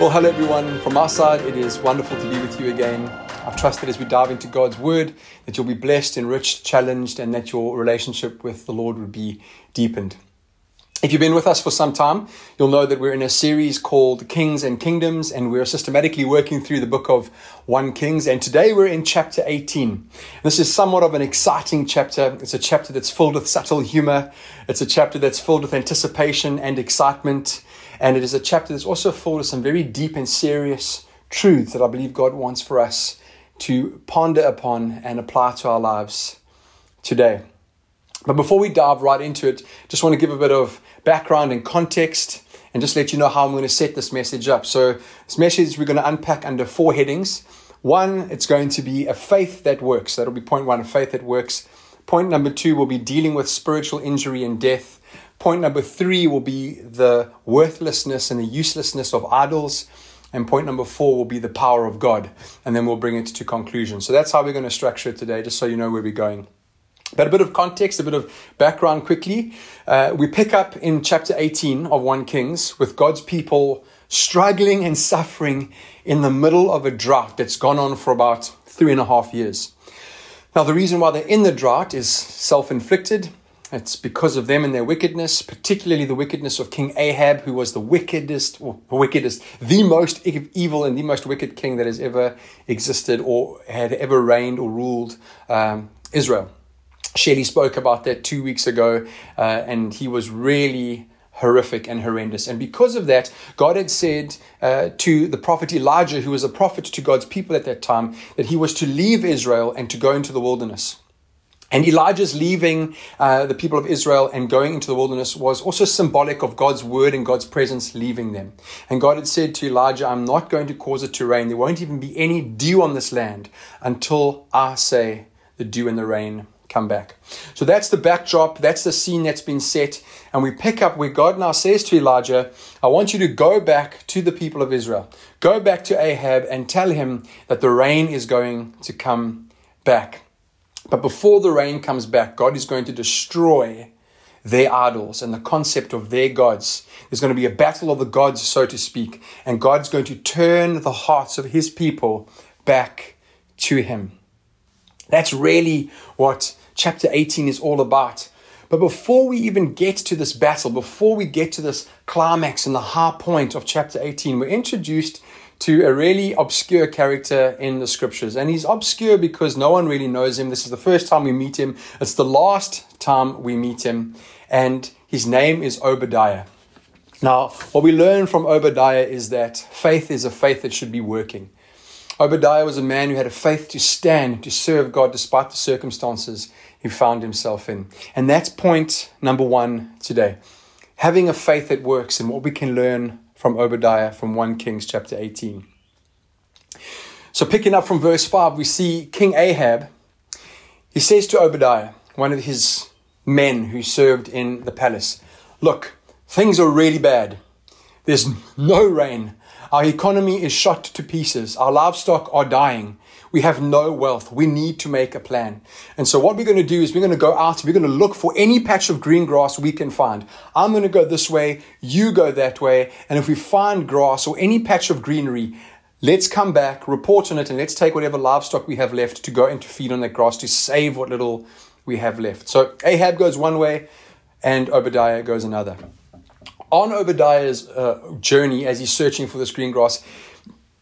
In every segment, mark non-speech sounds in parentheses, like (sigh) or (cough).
Well, hello everyone. From our side, it is wonderful to be with you again. I trust that as we dive into God's Word, that you'll be blessed, enriched, challenged, and that your relationship with the Lord would be deepened. If you've been with us for some time, you'll know that we're in a series called Kings and Kingdoms, and we're systematically working through the book of 1 Kings. And today we're in chapter 18. This is somewhat of an exciting chapter. It's a chapter that's filled with subtle humor, it's a chapter that's filled with anticipation and excitement. And it is a chapter that's also full of some very deep and serious truths that I believe God wants for us to ponder upon and apply to our lives today. But before we dive right into it, just want to give a bit of background and context and just let you know how I'm going to set this message up. So, this message we're going to unpack under four headings. One, it's going to be a faith that works. That'll be point one, a faith that works. Point number two will be dealing with spiritual injury and death. Point number three will be the worthlessness and the uselessness of idols. And point number four will be the power of God. And then we'll bring it to conclusion. So that's how we're going to structure it today, just so you know where we're going. But a bit of context, a bit of background quickly. Uh, we pick up in chapter 18 of 1 Kings with God's people struggling and suffering in the middle of a drought that's gone on for about three and a half years. Now, the reason why they're in the drought is self inflicted. It's because of them and their wickedness, particularly the wickedness of King Ahab, who was the wickedest, or wickedest, the most evil and the most wicked king that has ever existed or had ever reigned or ruled um, Israel. Shelley spoke about that two weeks ago, uh, and he was really horrific and horrendous. And because of that, God had said uh, to the prophet Elijah, who was a prophet to God's people at that time, that he was to leave Israel and to go into the wilderness. And Elijah's leaving uh, the people of Israel and going into the wilderness was also symbolic of God's word and God's presence leaving them. And God had said to Elijah, I'm not going to cause it to rain. There won't even be any dew on this land until I say the dew and the rain come back. So that's the backdrop. That's the scene that's been set. And we pick up where God now says to Elijah, I want you to go back to the people of Israel. Go back to Ahab and tell him that the rain is going to come back. But before the rain comes back, God is going to destroy their idols and the concept of their gods. There's going to be a battle of the gods, so to speak, and God's going to turn the hearts of his people back to him. That's really what chapter 18 is all about. But before we even get to this battle, before we get to this climax and the high point of chapter 18, we're introduced to a really obscure character in the scriptures. And he's obscure because no one really knows him. This is the first time we meet him, it's the last time we meet him. And his name is Obadiah. Now, what we learn from Obadiah is that faith is a faith that should be working. Obadiah was a man who had a faith to stand, to serve God despite the circumstances he found himself in. And that's point number one today. Having a faith that works and what we can learn from Obadiah from 1 Kings chapter 18. So, picking up from verse 5, we see King Ahab. He says to Obadiah, one of his men who served in the palace, Look, things are really bad. There's no rain. Our economy is shot to pieces. Our livestock are dying. We have no wealth. We need to make a plan. And so, what we're going to do is we're going to go out, we're going to look for any patch of green grass we can find. I'm going to go this way, you go that way. And if we find grass or any patch of greenery, let's come back, report on it, and let's take whatever livestock we have left to go and to feed on that grass to save what little we have left. So, Ahab goes one way, and Obadiah goes another. On Obadiah's uh, journey, as he's searching for this green grass,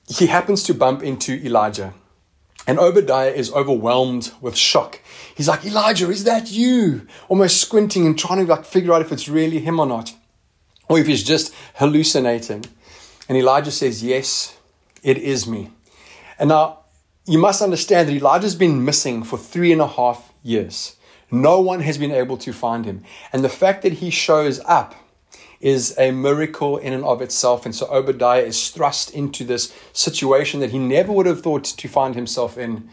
he happens to bump into Elijah. And Obadiah is overwhelmed with shock. He's like, Elijah, is that you? Almost squinting and trying to like figure out if it's really him or not, or if he's just hallucinating. And Elijah says, Yes, it is me. And now you must understand that Elijah's been missing for three and a half years. No one has been able to find him. And the fact that he shows up is a miracle in and of itself. And so Obadiah is thrust into this situation that he never would have thought to find himself in.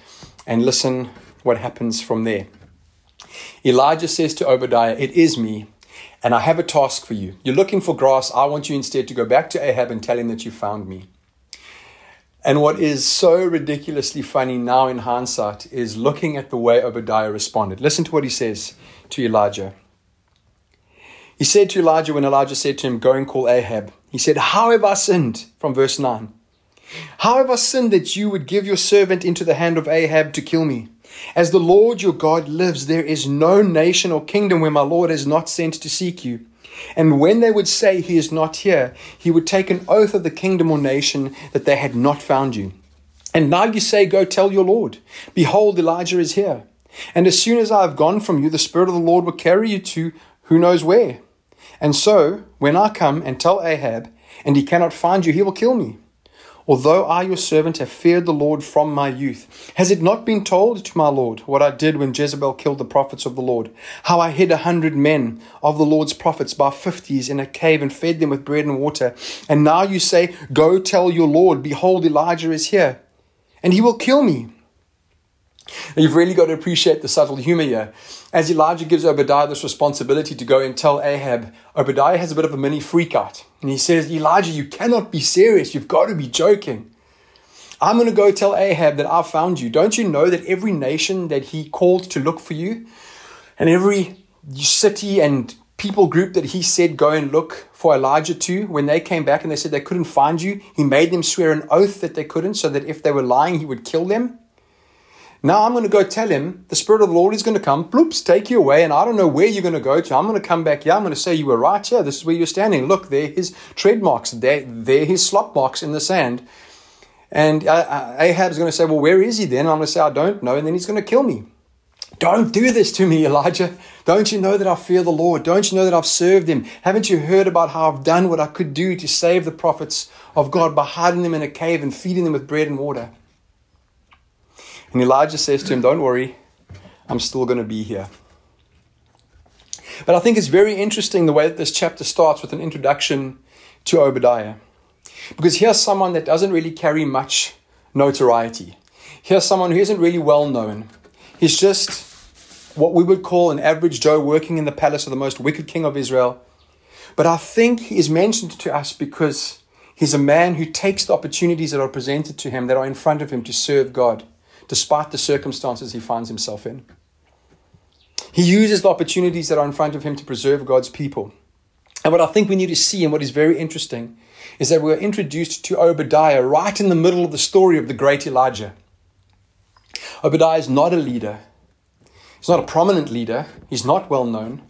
And listen what happens from there. Elijah says to Obadiah, It is me, and I have a task for you. You're looking for grass. I want you instead to go back to Ahab and tell him that you found me. And what is so ridiculously funny now in hindsight is looking at the way Obadiah responded. Listen to what he says to Elijah. He said to Elijah when Elijah said to him, Go and call Ahab, He said, How have I sinned? From verse 9. How have I sinned that you would give your servant into the hand of Ahab to kill me? As the Lord your God lives, there is no nation or kingdom where my Lord has not sent to seek you. And when they would say, He is not here, he would take an oath of the kingdom or nation that they had not found you. And now you say, Go tell your Lord, Behold, Elijah is here. And as soon as I have gone from you, the Spirit of the Lord will carry you to who knows where. And so, when I come and tell Ahab, and he cannot find you, he will kill me. Although I, your servant, have feared the Lord from my youth, has it not been told to my Lord what I did when Jezebel killed the prophets of the Lord? How I hid a hundred men of the Lord's prophets by fifties in a cave and fed them with bread and water. And now you say, Go tell your Lord, behold, Elijah is here, and he will kill me. You've really got to appreciate the subtle humor here. As Elijah gives Obadiah this responsibility to go and tell Ahab, Obadiah has a bit of a mini freak out. And he says, Elijah, you cannot be serious. You've got to be joking. I'm going to go tell Ahab that I've found you. Don't you know that every nation that he called to look for you and every city and people group that he said go and look for Elijah to, when they came back and they said they couldn't find you, he made them swear an oath that they couldn't so that if they were lying, he would kill them? Now I'm going to go tell him the Spirit of the Lord is going to come, bloops, take you away, and I don't know where you're going to go to. I'm going to come back here. I'm going to say you were right here. This is where you're standing. Look, there his tread marks. There, there his slop marks in the sand. And uh, uh, Ahab's going to say, Well, where is he then? I'm going to say, I don't know. And then he's going to kill me. Don't do this to me, Elijah. Don't you know that I fear the Lord? Don't you know that I've served him? Haven't you heard about how I've done what I could do to save the prophets of God by hiding them in a cave and feeding them with bread and water? And Elijah says to him, Don't worry, I'm still going to be here. But I think it's very interesting the way that this chapter starts with an introduction to Obadiah. Because here's someone that doesn't really carry much notoriety. Here's someone who isn't really well known. He's just what we would call an average Joe working in the palace of the most wicked king of Israel. But I think he is mentioned to us because he's a man who takes the opportunities that are presented to him, that are in front of him, to serve God despite the circumstances he finds himself in. He uses the opportunities that are in front of him to preserve God's people. And what I think we need to see, and what is very interesting, is that we're introduced to Obadiah right in the middle of the story of the great Elijah. Obadiah is not a leader, he's not a prominent leader, he's not well known,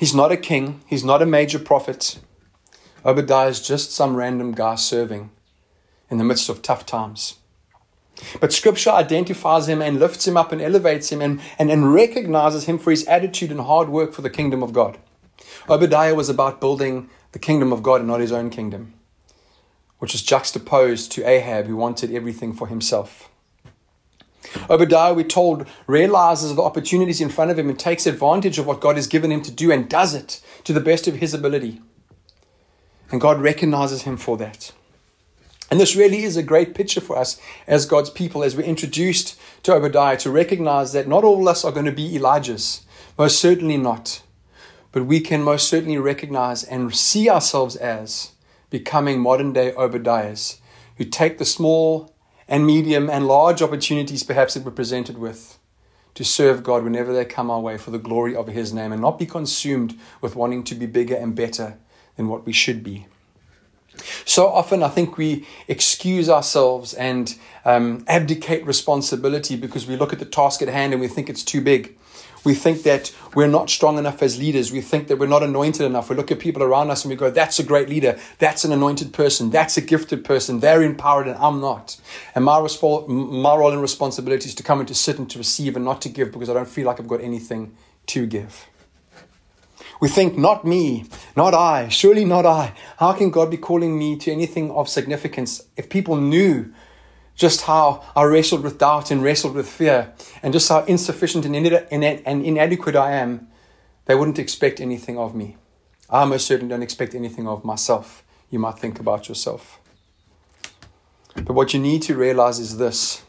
he's not a king, he's not a major prophet. Obadiah is just some random guy serving in the midst of tough times. But scripture identifies him and lifts him up and elevates him and, and, and recognizes him for his attitude and hard work for the kingdom of God. Obadiah was about building the kingdom of God and not his own kingdom, which is juxtaposed to Ahab, who wanted everything for himself. Obadiah, we're told, realizes the opportunities in front of him and takes advantage of what God has given him to do and does it to the best of his ability. And God recognizes him for that. And this really is a great picture for us as God's people as we're introduced to Obadiah to recognize that not all of us are going to be Elijahs. Most certainly not. But we can most certainly recognize and see ourselves as becoming modern day Obadiahs who take the small and medium and large opportunities perhaps that we're presented with to serve God whenever they come our way for the glory of His name and not be consumed with wanting to be bigger and better than what we should be. So often, I think we excuse ourselves and um, abdicate responsibility because we look at the task at hand and we think it's too big. We think that we're not strong enough as leaders. We think that we're not anointed enough. We look at people around us and we go, that's a great leader. That's an anointed person. That's a gifted person. They're empowered and I'm not. And my, my role and responsibility is to come and to sit and to receive and not to give because I don't feel like I've got anything to give. We think, not me, not I, surely not I. How can God be calling me to anything of significance if people knew just how I wrestled with doubt and wrestled with fear and just how insufficient and inadequate I am? They wouldn't expect anything of me. I most certainly don't expect anything of myself. You might think about yourself. But what you need to realize is this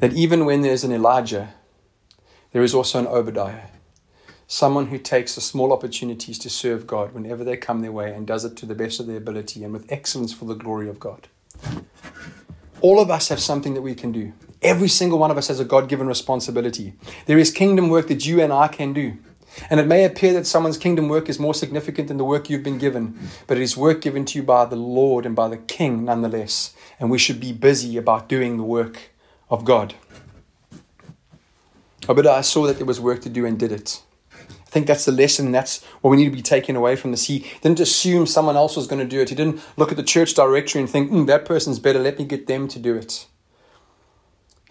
that even when there's an Elijah, there is also an Obadiah someone who takes the small opportunities to serve God whenever they come their way and does it to the best of their ability and with excellence for the glory of God. All of us have something that we can do. Every single one of us has a God given responsibility. There is kingdom work that you and I can do. And it may appear that someone's kingdom work is more significant than the work you've been given, but it is work given to you by the Lord and by the King nonetheless. And we should be busy about doing the work of God. Obadiah saw that there was work to do and did it. Think that's the lesson. That's what we need to be taken away from this. He didn't assume someone else was going to do it. He didn't look at the church directory and think, mm, that person's better. Let me get them to do it.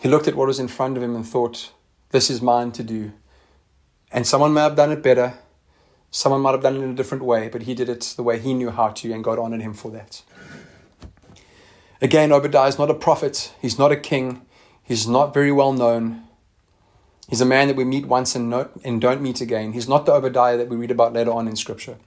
He looked at what was in front of him and thought, this is mine to do. And someone may have done it better. Someone might have done it in a different way, but he did it the way he knew how to, and God honored him for that. Again, Obadiah is not a prophet. He's not a king. He's not very well known. He's a man that we meet once and, and don't meet again. He's not the Obadiah that we read about later on in Scripture.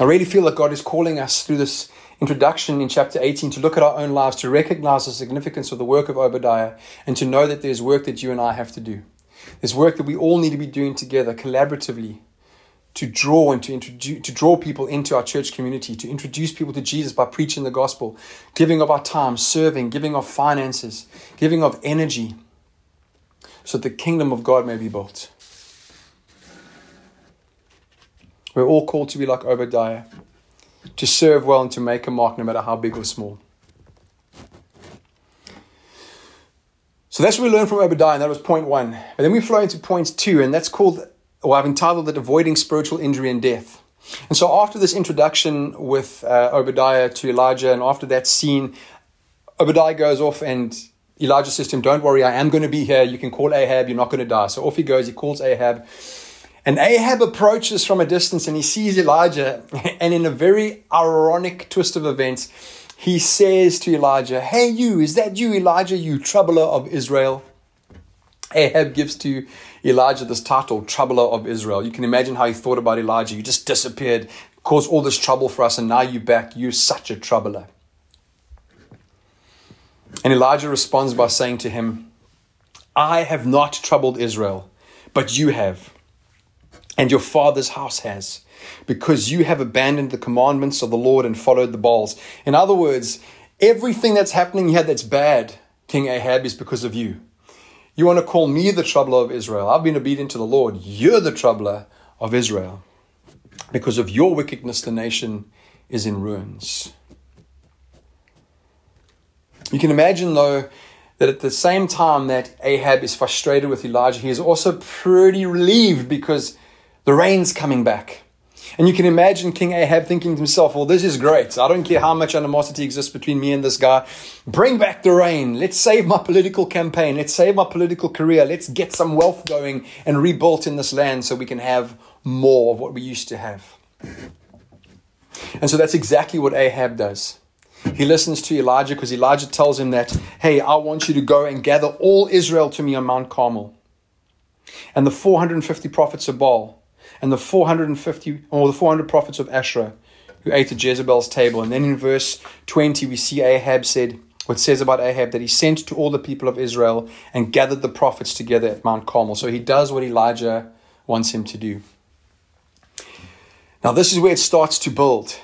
I really feel that God is calling us through this introduction in chapter 18 to look at our own lives, to recognize the significance of the work of Obadiah, and to know that there's work that you and I have to do. There's work that we all need to be doing together, collaboratively, to draw and to introduce to draw people into our church community, to introduce people to Jesus by preaching the gospel, giving of our time, serving, giving of finances, giving of energy, so that the kingdom of God may be built. We're all called to be like Obadiah, to serve well and to make a mark no matter how big or small. So that's what we learned from Obadiah, and that was point one. But then we flow into point two, and that's called, or I've entitled it Avoiding Spiritual Injury and Death. And so after this introduction with uh, Obadiah to Elijah, and after that scene, Obadiah goes off and Elijah says to him, Don't worry, I am going to be here. You can call Ahab, you're not going to die. So off he goes, he calls Ahab. And Ahab approaches from a distance and he sees Elijah. (laughs) And in a very ironic twist of events, he says to Elijah, Hey, you, is that you, Elijah, you troubler of Israel? Ahab gives to Elijah this title, Troubler of Israel. You can imagine how he thought about Elijah. You just disappeared, caused all this trouble for us, and now you're back. You're such a troubler. And Elijah responds by saying to him, I have not troubled Israel, but you have, and your father's house has because you have abandoned the commandments of the Lord and followed the Baals. In other words, everything that's happening here that's bad, King Ahab, is because of you. You want to call me the troubler of Israel. I've been obedient to the Lord. You're the troubler of Israel. Because of your wickedness, the nation is in ruins. You can imagine, though, that at the same time that Ahab is frustrated with Elijah, he is also pretty relieved because the rain's coming back. And you can imagine King Ahab thinking to himself, well, this is great. I don't care how much animosity exists between me and this guy. Bring back the rain. Let's save my political campaign. Let's save my political career. Let's get some wealth going and rebuilt in this land so we can have more of what we used to have. And so that's exactly what Ahab does. He listens to Elijah because Elijah tells him that, hey, I want you to go and gather all Israel to me on Mount Carmel. And the 450 prophets of Baal and the 450 or the 400 prophets of Asherah who ate at Jezebel's table. And then in verse 20, we see Ahab said, what says about Ahab that he sent to all the people of Israel and gathered the prophets together at Mount Carmel. So he does what Elijah wants him to do. Now, this is where it starts to build.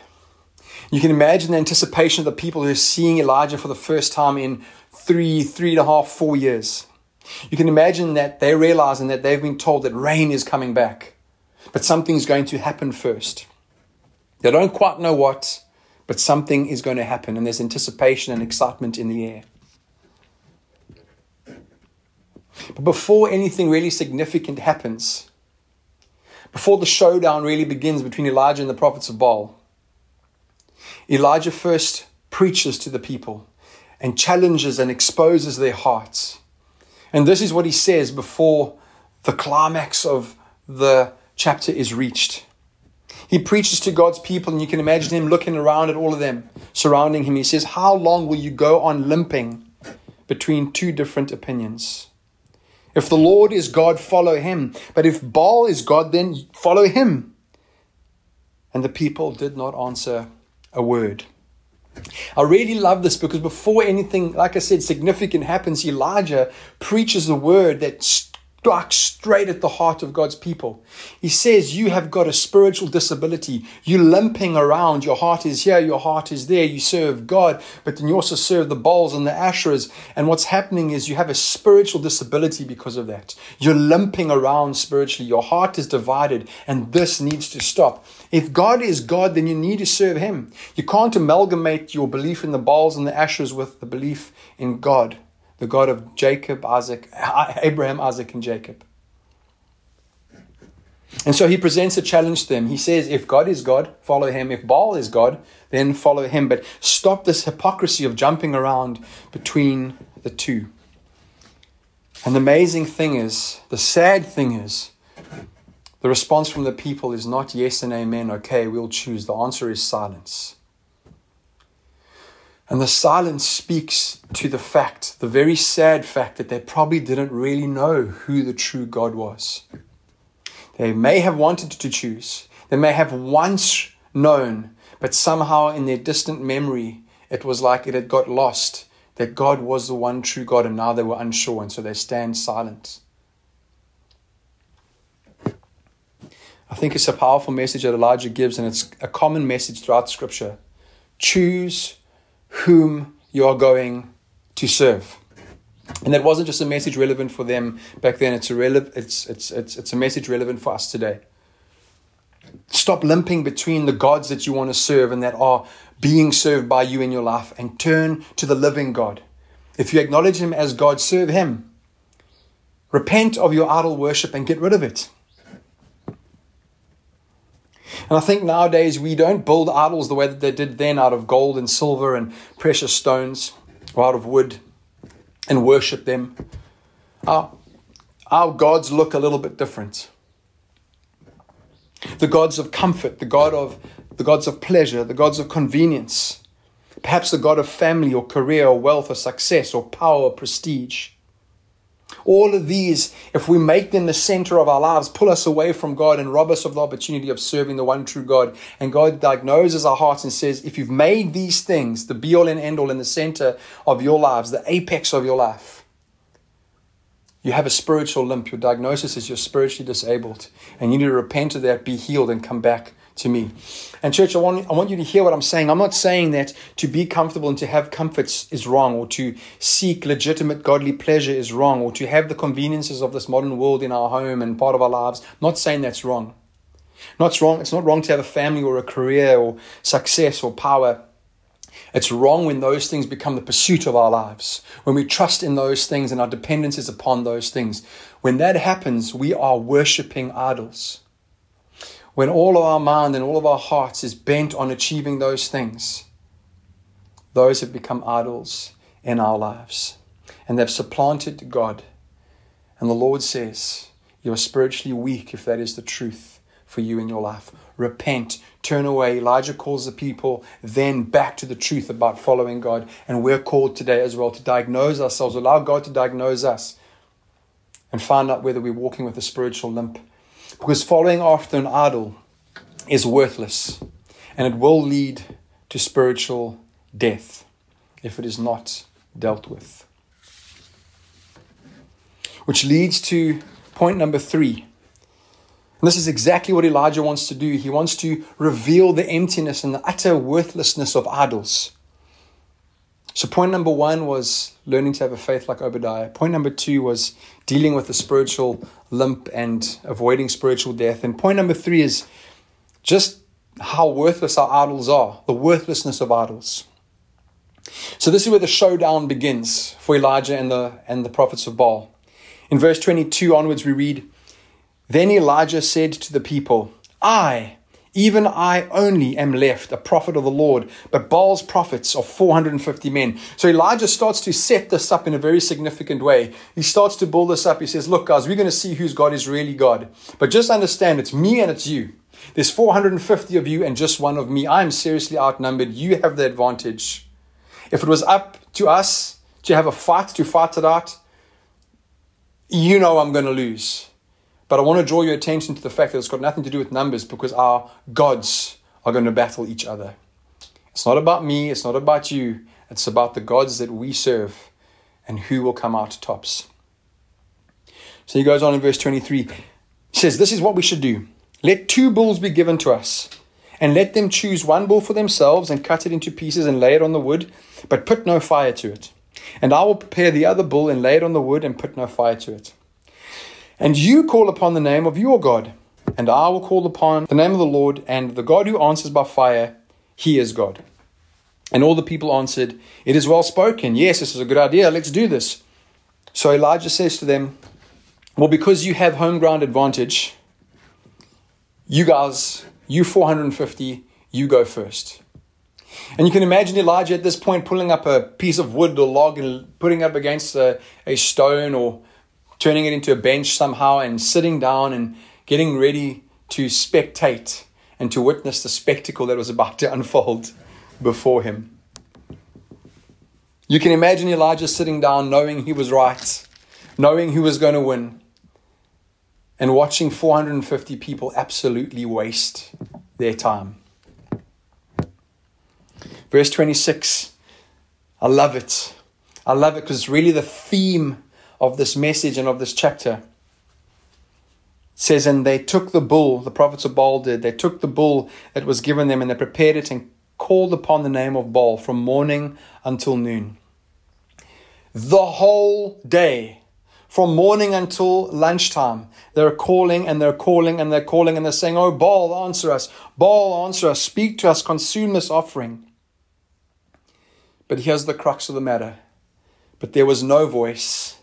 You can imagine the anticipation of the people who are seeing Elijah for the first time in three, three and a half, four years. You can imagine that they're realizing that they've been told that rain is coming back. But something's going to happen first. They don't quite know what, but something is going to happen, and there's anticipation and excitement in the air. But before anything really significant happens, before the showdown really begins between Elijah and the prophets of Baal, Elijah first preaches to the people and challenges and exposes their hearts. And this is what he says before the climax of the chapter is reached. He preaches to God's people, and you can imagine him looking around at all of them surrounding him. He says, How long will you go on limping between two different opinions? If the Lord is God, follow him. But if Baal is God, then follow him. And the people did not answer a word. I really love this because before anything, like I said, significant happens, Elijah preaches a word that struck straight at the heart of God's people. He says, You have got a spiritual disability. You're limping around. Your heart is here, your heart is there. You serve God, but then you also serve the Baals and the Asherahs. And what's happening is you have a spiritual disability because of that. You're limping around spiritually. Your heart is divided, and this needs to stop. If God is God, then you need to serve Him. You can't amalgamate your belief in the Baals and the Asherahs with the belief in God the God of Jacob, Isaac, Abraham, Isaac, and Jacob. And so he presents a challenge to them. He says, if God is God, follow him. If Baal is God, then follow him. But stop this hypocrisy of jumping around between the two. And the amazing thing is, the sad thing is, the response from the people is not yes and amen, okay, we'll choose. The answer is silence. And the silence speaks to the fact, the very sad fact, that they probably didn't really know who the true God was. They may have wanted to choose, they may have once known, but somehow in their distant memory, it was like it had got lost that God was the one true God, and now they were unsure, and so they stand silent. I think it's a powerful message that Elijah gives, and it's a common message throughout Scripture. Choose whom you are going to serve. And that wasn't just a message relevant for them back then, it's a, rele- it's, it's, it's, it's a message relevant for us today. Stop limping between the gods that you want to serve and that are being served by you in your life and turn to the living God. If you acknowledge Him as God, serve Him. Repent of your idol worship and get rid of it. And I think nowadays we don't build idols the way that they did then out of gold and silver and precious stones or out of wood and worship them. Our, our gods look a little bit different. The gods of comfort, the god of the gods of pleasure, the gods of convenience, perhaps the god of family or career or wealth or success or power or prestige. All of these, if we make them the center of our lives, pull us away from God and rob us of the opportunity of serving the one true God. And God diagnoses our hearts and says, if you've made these things the be all and end all in the center of your lives, the apex of your life, you have a spiritual limp. Your diagnosis is you're spiritually disabled. And you need to repent of that, be healed, and come back to me. And church, I want, I want you to hear what I'm saying. I'm not saying that to be comfortable and to have comforts is wrong, or to seek legitimate godly pleasure is wrong, or to have the conveniences of this modern world in our home and part of our lives. I'm not saying that's wrong. Not wrong. It's not wrong to have a family or a career or success or power. It's wrong when those things become the pursuit of our lives, when we trust in those things and our dependence is upon those things. When that happens, we are worshipping idols when all of our mind and all of our hearts is bent on achieving those things, those have become idols in our lives. And they've supplanted God. And the Lord says, You are spiritually weak if that is the truth for you in your life. Repent, turn away. Elijah calls the people then back to the truth about following God. And we're called today as well to diagnose ourselves, allow God to diagnose us, and find out whether we're walking with a spiritual limp because following after an idol is worthless and it will lead to spiritual death if it is not dealt with. Which leads to point number three. And this is exactly what Elijah wants to do. He wants to reveal the emptiness and the utter worthlessness of idols. So, point number one was learning to have a faith like Obadiah. Point number two was dealing with the spiritual limp and avoiding spiritual death. And point number three is just how worthless our idols are, the worthlessness of idols. So, this is where the showdown begins for Elijah and the, and the prophets of Baal. In verse 22 onwards, we read Then Elijah said to the people, I, even I only am left, a prophet of the Lord, but Baal's prophets are 450 men. So Elijah starts to set this up in a very significant way. He starts to build this up. He says, Look, guys, we're going to see whose God is really God. But just understand it's me and it's you. There's 450 of you and just one of me. I'm seriously outnumbered. You have the advantage. If it was up to us to have a fight, to fight it out, you know I'm going to lose. But I want to draw your attention to the fact that it's got nothing to do with numbers because our gods are going to battle each other. It's not about me, it's not about you, it's about the gods that we serve and who will come out tops. So he goes on in verse 23. He says, This is what we should do. Let two bulls be given to us, and let them choose one bull for themselves and cut it into pieces and lay it on the wood, but put no fire to it. And I will prepare the other bull and lay it on the wood and put no fire to it. And you call upon the name of your God, and I will call upon the name of the Lord, and the God who answers by fire, he is God. And all the people answered, It is well spoken. Yes, this is a good idea. Let's do this. So Elijah says to them, Well, because you have home ground advantage, you guys, you 450, you go first. And you can imagine Elijah at this point pulling up a piece of wood or log and putting up against a, a stone or turning it into a bench somehow and sitting down and getting ready to spectate and to witness the spectacle that was about to (laughs) unfold before him. You can imagine Elijah sitting down knowing he was right, knowing he was going to win, and watching 450 people absolutely waste their time. Verse 26, I love it. I love it because really the theme of this message and of this chapter. It says, And they took the bull, the prophets of Baal did, they took the bull that was given them and they prepared it and called upon the name of Baal from morning until noon. The whole day, from morning until lunchtime, they're calling and they're calling and they're calling and they're saying, Oh, Baal, answer us. Baal, answer us. Speak to us. Consume this offering. But here's the crux of the matter. But there was no voice,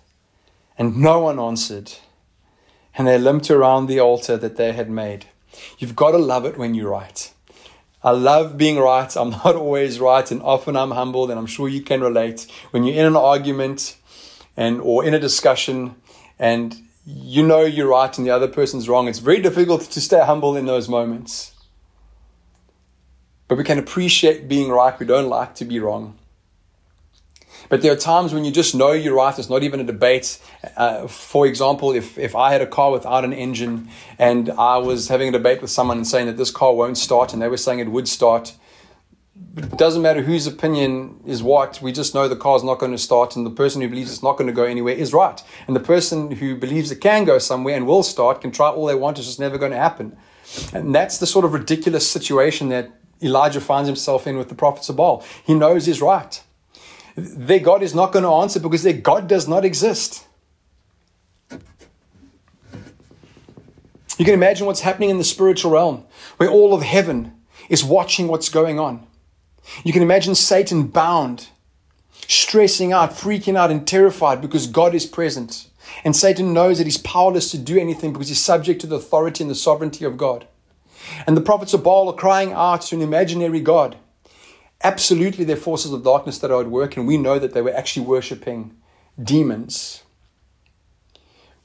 and no one answered. And they limped around the altar that they had made. You've got to love it when you're right. I love being right. I'm (laughs) not always right, and often I'm humbled, and I'm sure you can relate. When you're in an argument and or in a discussion and you know you're right and the other person's wrong, it's very difficult to stay humble in those moments. But we can appreciate being right. We don't like to be wrong. But there are times when you just know you're right. It's not even a debate. Uh, for example, if, if I had a car without an engine and I was having a debate with someone and saying that this car won't start and they were saying it would start, it doesn't matter whose opinion is what. We just know the car's not going to start, and the person who believes it's not going to go anywhere is right. And the person who believes it can go somewhere and will start can try all they want. It's just never going to happen. And that's the sort of ridiculous situation that Elijah finds himself in with the prophets of Baal. He knows he's right their God is not going to answer because their God does not exist. You can imagine what's happening in the spiritual realm, where all of heaven is watching what's going on. You can imagine Satan bound, stressing out, freaking out, and terrified because God is present. And Satan knows that he's powerless to do anything because he's subject to the authority and the sovereignty of God. And the prophets of Baal are crying out to an imaginary God absolutely they're forces of darkness that are at work, and we know that they were actually worshipping demons.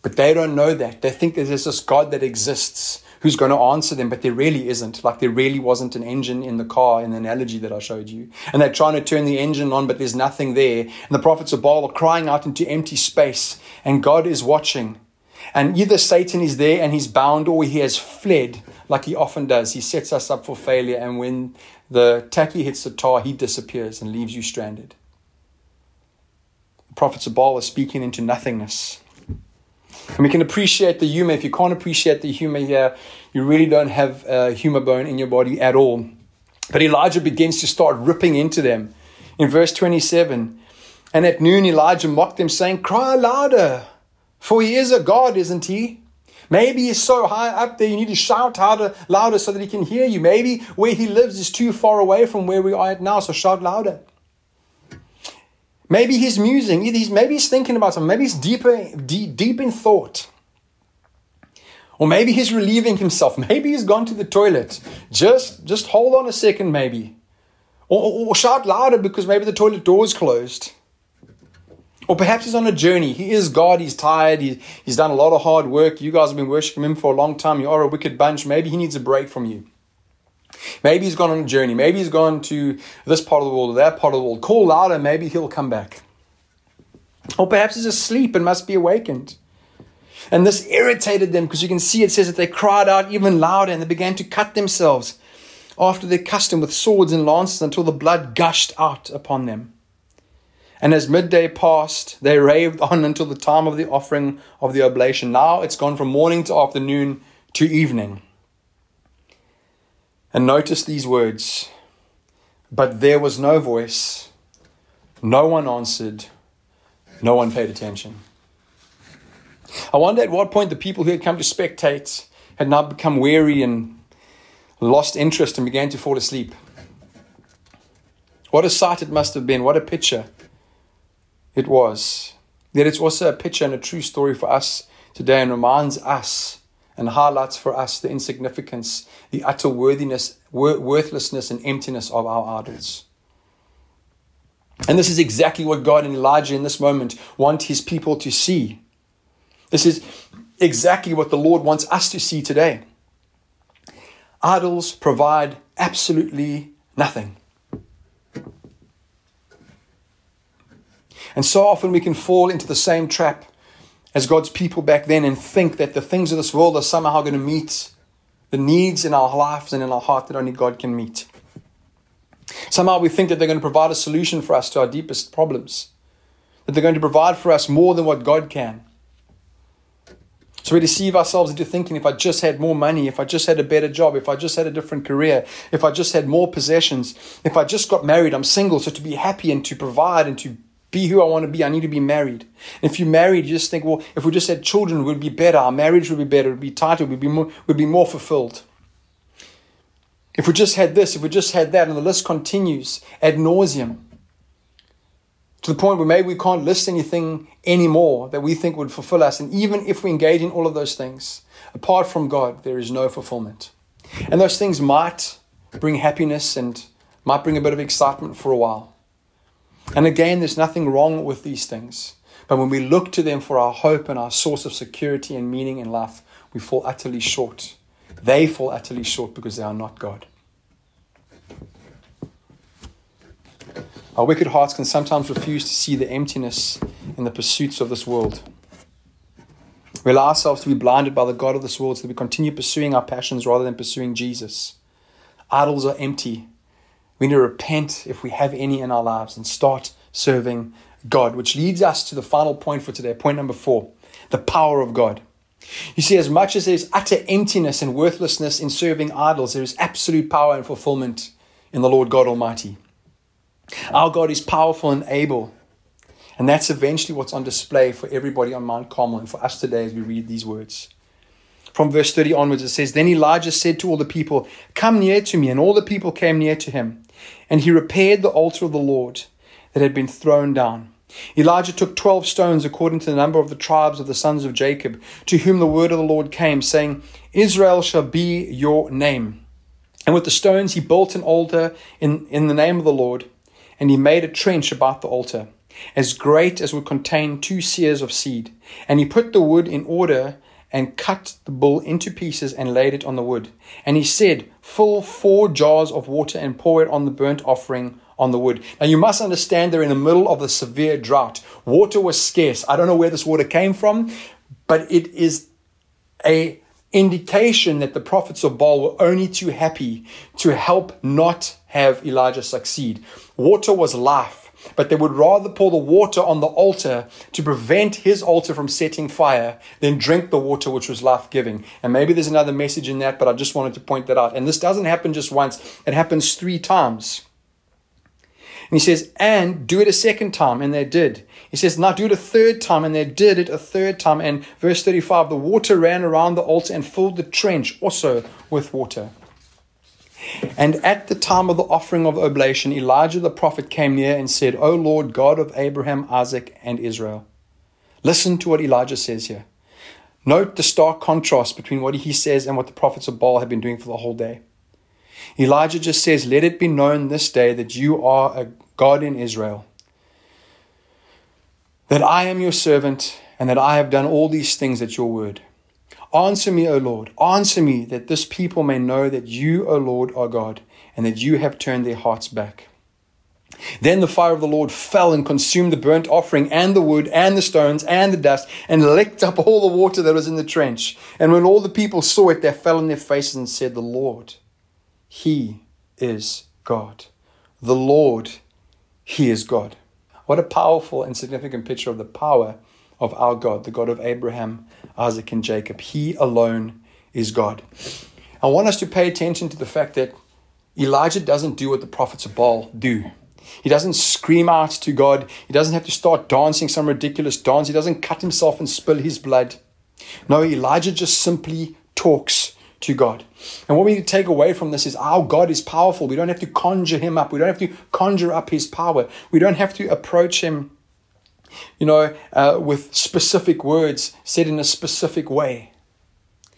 But they don't know that. They think there's this God that exists who's going to answer them, but there really isn't. Like there really wasn't an engine in the car in the analogy that I showed you. And they're trying to turn the engine on, but there's nothing there. And the prophets of Baal are crying out into empty space, and God is watching. And either Satan is there and he's bound, or he has fled, like he often does. He sets us up for failure, and when the tacky hits the tar, he disappears and leaves you stranded. The prophets of Baal are speaking into nothingness. And we can appreciate the humor. If you can't appreciate the humor here, you really don't have a humor bone in your body at all. But Elijah begins to start ripping into them. In verse 27, and at noon Elijah mocked them, saying, Cry louder, for he is a God, isn't he? Maybe he's so high up there, you need to shout harder, louder so that he can hear you. Maybe where he lives is too far away from where we are at now, so shout louder. Maybe he's musing, he's, maybe he's thinking about something, maybe he's deeper, deep, deep in thought. Or maybe he's relieving himself. Maybe he's gone to the toilet. Just, just hold on a second, maybe. Or, or, or shout louder because maybe the toilet door is closed. Or perhaps he's on a journey. He is God. He's tired. He, he's done a lot of hard work. You guys have been worshiping him for a long time. You are a wicked bunch. Maybe he needs a break from you. Maybe he's gone on a journey. Maybe he's gone to this part of the world or that part of the world. Call louder. Maybe he'll come back. Or perhaps he's asleep and must be awakened. And this irritated them because you can see it says that they cried out even louder and they began to cut themselves after their custom with swords and lances until the blood gushed out upon them. And as midday passed, they raved on until the time of the offering of the oblation. Now it's gone from morning to afternoon to evening. And notice these words But there was no voice, no one answered, no one paid attention. I wonder at what point the people who had come to spectate had now become weary and lost interest and began to fall asleep. What a sight it must have been. What a picture it was. Yet it's also a picture and a true story for us today and reminds us and highlights for us the insignificance, the utter worthiness, worthlessness, and emptiness of our idols. And this is exactly what God and Elijah in this moment want his people to see. This is exactly what the Lord wants us to see today. Idols provide absolutely nothing. And so often we can fall into the same trap as God's people back then and think that the things of this world are somehow going to meet the needs in our lives and in our heart that only God can meet. Somehow we think that they're going to provide a solution for us to our deepest problems, that they're going to provide for us more than what God can. So we deceive ourselves into thinking if I just had more money, if I just had a better job, if I just had a different career, if I just had more possessions, if I just got married, I'm single, so to be happy and to provide and to be who I want to be. I need to be married. And if you're married, you just think, well, if we just had children, it would be better. Our marriage would be better. It would be tighter. We'd be more, we'd be more fulfilled. If we just had this, if we just had that, and the list continues ad nauseum to the point where maybe we can't list anything anymore that we think would fulfill us. And even if we engage in all of those things, apart from God, there is no fulfillment. And those things might bring happiness and might bring a bit of excitement for a while. And again, there's nothing wrong with these things. But when we look to them for our hope and our source of security and meaning in life, we fall utterly short. They fall utterly short because they are not God. Our wicked hearts can sometimes refuse to see the emptiness in the pursuits of this world. We allow ourselves to be blinded by the God of this world so that we continue pursuing our passions rather than pursuing Jesus. Idols are empty we need to repent if we have any in our lives and start serving God, which leads us to the final point for today. Point number four the power of God. You see, as much as there's utter emptiness and worthlessness in serving idols, there is absolute power and fulfillment in the Lord God Almighty. Our God is powerful and able. And that's eventually what's on display for everybody on Mount Carmel and for us today as we read these words. From verse 30 onwards, it says, Then Elijah said to all the people, Come near to me. And all the people came near to him. And he repaired the altar of the Lord that had been thrown down. Elijah took twelve stones according to the number of the tribes of the sons of Jacob, to whom the word of the Lord came, saying, Israel shall be your name. And with the stones he built an altar in, in the name of the Lord, and he made a trench about the altar, as great as would contain two seahs of seed. And he put the wood in order and cut the bull into pieces and laid it on the wood. And he said, Fill four jars of water and pour it on the burnt offering on the wood. Now you must understand they're in the middle of a severe drought. Water was scarce. I don't know where this water came from, but it is a indication that the prophets of Baal were only too happy to help not have Elijah succeed. Water was life but they would rather pour the water on the altar to prevent his altar from setting fire than drink the water which was life giving. And maybe there's another message in that, but I just wanted to point that out. And this doesn't happen just once, it happens three times. And he says, and do it a second time, and they did. He says, now do it a third time, and they did it a third time. And verse 35 the water ran around the altar and filled the trench also with water. And at the time of the offering of oblation, Elijah the prophet came near and said, O Lord God of Abraham, Isaac, and Israel. Listen to what Elijah says here. Note the stark contrast between what he says and what the prophets of Baal have been doing for the whole day. Elijah just says, Let it be known this day that you are a God in Israel, that I am your servant, and that I have done all these things at your word. Answer me, O Lord, answer me, that this people may know that you, O Lord, are God, and that you have turned their hearts back. Then the fire of the Lord fell and consumed the burnt offering and the wood and the stones and the dust and licked up all the water that was in the trench. And when all the people saw it, they fell on their faces and said, The Lord, He is God. The Lord, He is God. What a powerful and significant picture of the power of our God, the God of Abraham, Isaac, and Jacob. He alone is God. I want us to pay attention to the fact that Elijah doesn't do what the prophets of Baal do. He doesn't scream out to God. He doesn't have to start dancing some ridiculous dance. He doesn't cut himself and spill his blood. No, Elijah just simply talks to God. And what we need to take away from this is our God is powerful. We don't have to conjure him up. We don't have to conjure up his power. We don't have to approach him, you know, uh, with specific words said in a specific way.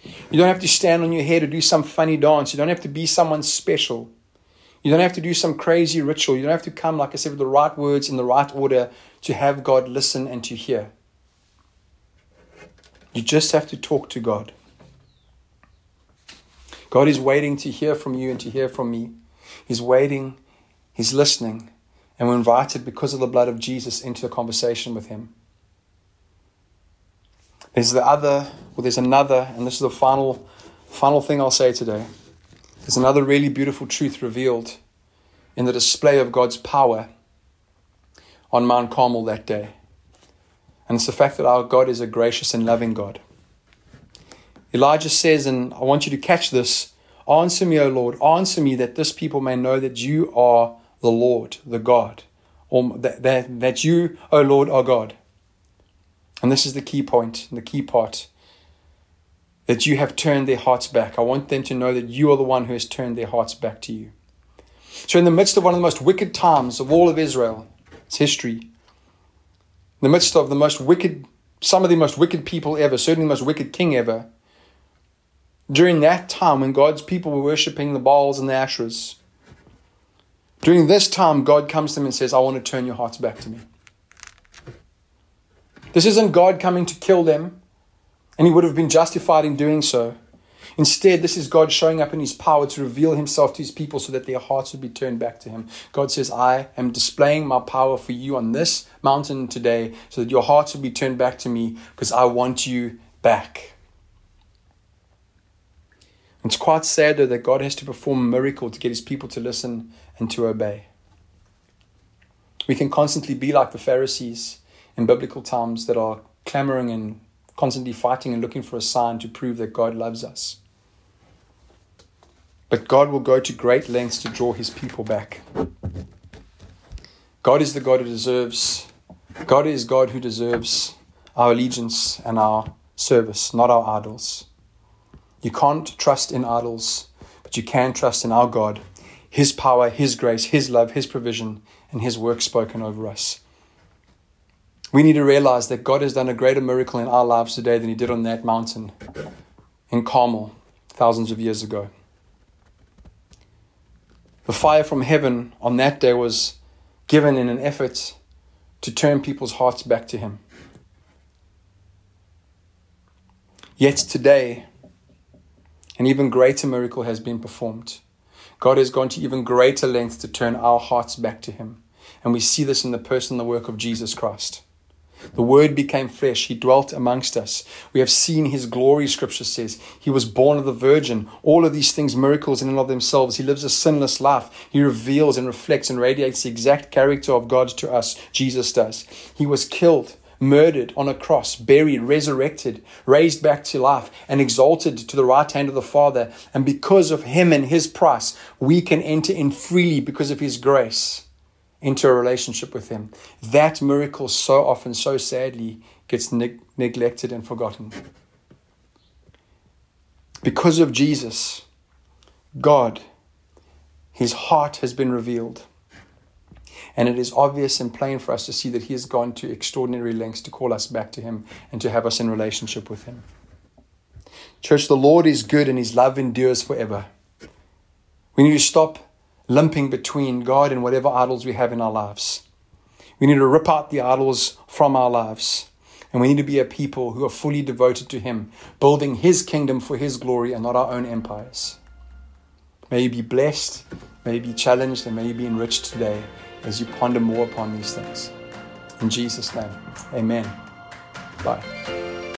You don't have to stand on your head or do some funny dance. You don't have to be someone special. You don't have to do some crazy ritual. You don't have to come, like I said, with the right words in the right order to have God listen and to hear. You just have to talk to God. God is waiting to hear from you and to hear from me. He's waiting, He's listening, and we're invited because of the blood of Jesus into a conversation with Him. There's the other, well, there's another, and this is the final, final thing I'll say today. There's another really beautiful truth revealed in the display of God's power on Mount Carmel that day. And it's the fact that our God is a gracious and loving God. Elijah says, and I want you to catch this Answer me, O Lord, answer me that this people may know that you are the Lord, the God, or that, that, that you, O Lord, are God. And this is the key point, the key part that you have turned their hearts back. I want them to know that you are the one who has turned their hearts back to you. So, in the midst of one of the most wicked times of all of Israel, its history, in the midst of the most wicked, some of the most wicked people ever, certainly the most wicked king ever, during that time when God's people were worshipping the Baals and the Asherahs, during this time, God comes to them and says, I want to turn your hearts back to me. This isn't God coming to kill them, and he would have been justified in doing so. Instead, this is God showing up in his power to reveal himself to his people so that their hearts would be turned back to him. God says, I am displaying my power for you on this mountain today so that your hearts will be turned back to me because I want you back. It's quite sad, though, that God has to perform a miracle to get his people to listen and to obey. We can constantly be like the Pharisees in biblical times that are clamoring and constantly fighting and looking for a sign to prove that God loves us. But God will go to great lengths to draw his people back. God is the God who deserves, God is God who deserves our allegiance and our service, not our idols. You can't trust in idols, but you can trust in our God, His power, His grace, His love, His provision, and His work spoken over us. We need to realize that God has done a greater miracle in our lives today than He did on that mountain in Carmel thousands of years ago. The fire from heaven on that day was given in an effort to turn people's hearts back to Him. Yet today, an even greater miracle has been performed. God has gone to even greater lengths to turn our hearts back to Him. And we see this in the person and the work of Jesus Christ. The Word became flesh. He dwelt amongst us. We have seen His glory, Scripture says. He was born of the Virgin. All of these things, miracles in and of themselves. He lives a sinless life. He reveals and reflects and radiates the exact character of God to us. Jesus does. He was killed murdered on a cross, buried, resurrected, raised back to life, and exalted to the right hand of the Father. And because of him and his price, we can enter in freely because of his grace into a relationship with him. That miracle so often, so sadly, gets neg- neglected and forgotten. Because of Jesus, God, his heart has been revealed. And it is obvious and plain for us to see that He has gone to extraordinary lengths to call us back to Him and to have us in relationship with Him. Church, the Lord is good and His love endures forever. We need to stop limping between God and whatever idols we have in our lives. We need to rip out the idols from our lives. And we need to be a people who are fully devoted to Him, building His kingdom for His glory and not our own empires. May you be blessed, may you be challenged, and may you be enriched today as you ponder more upon these things. In Jesus' name, amen. Bye.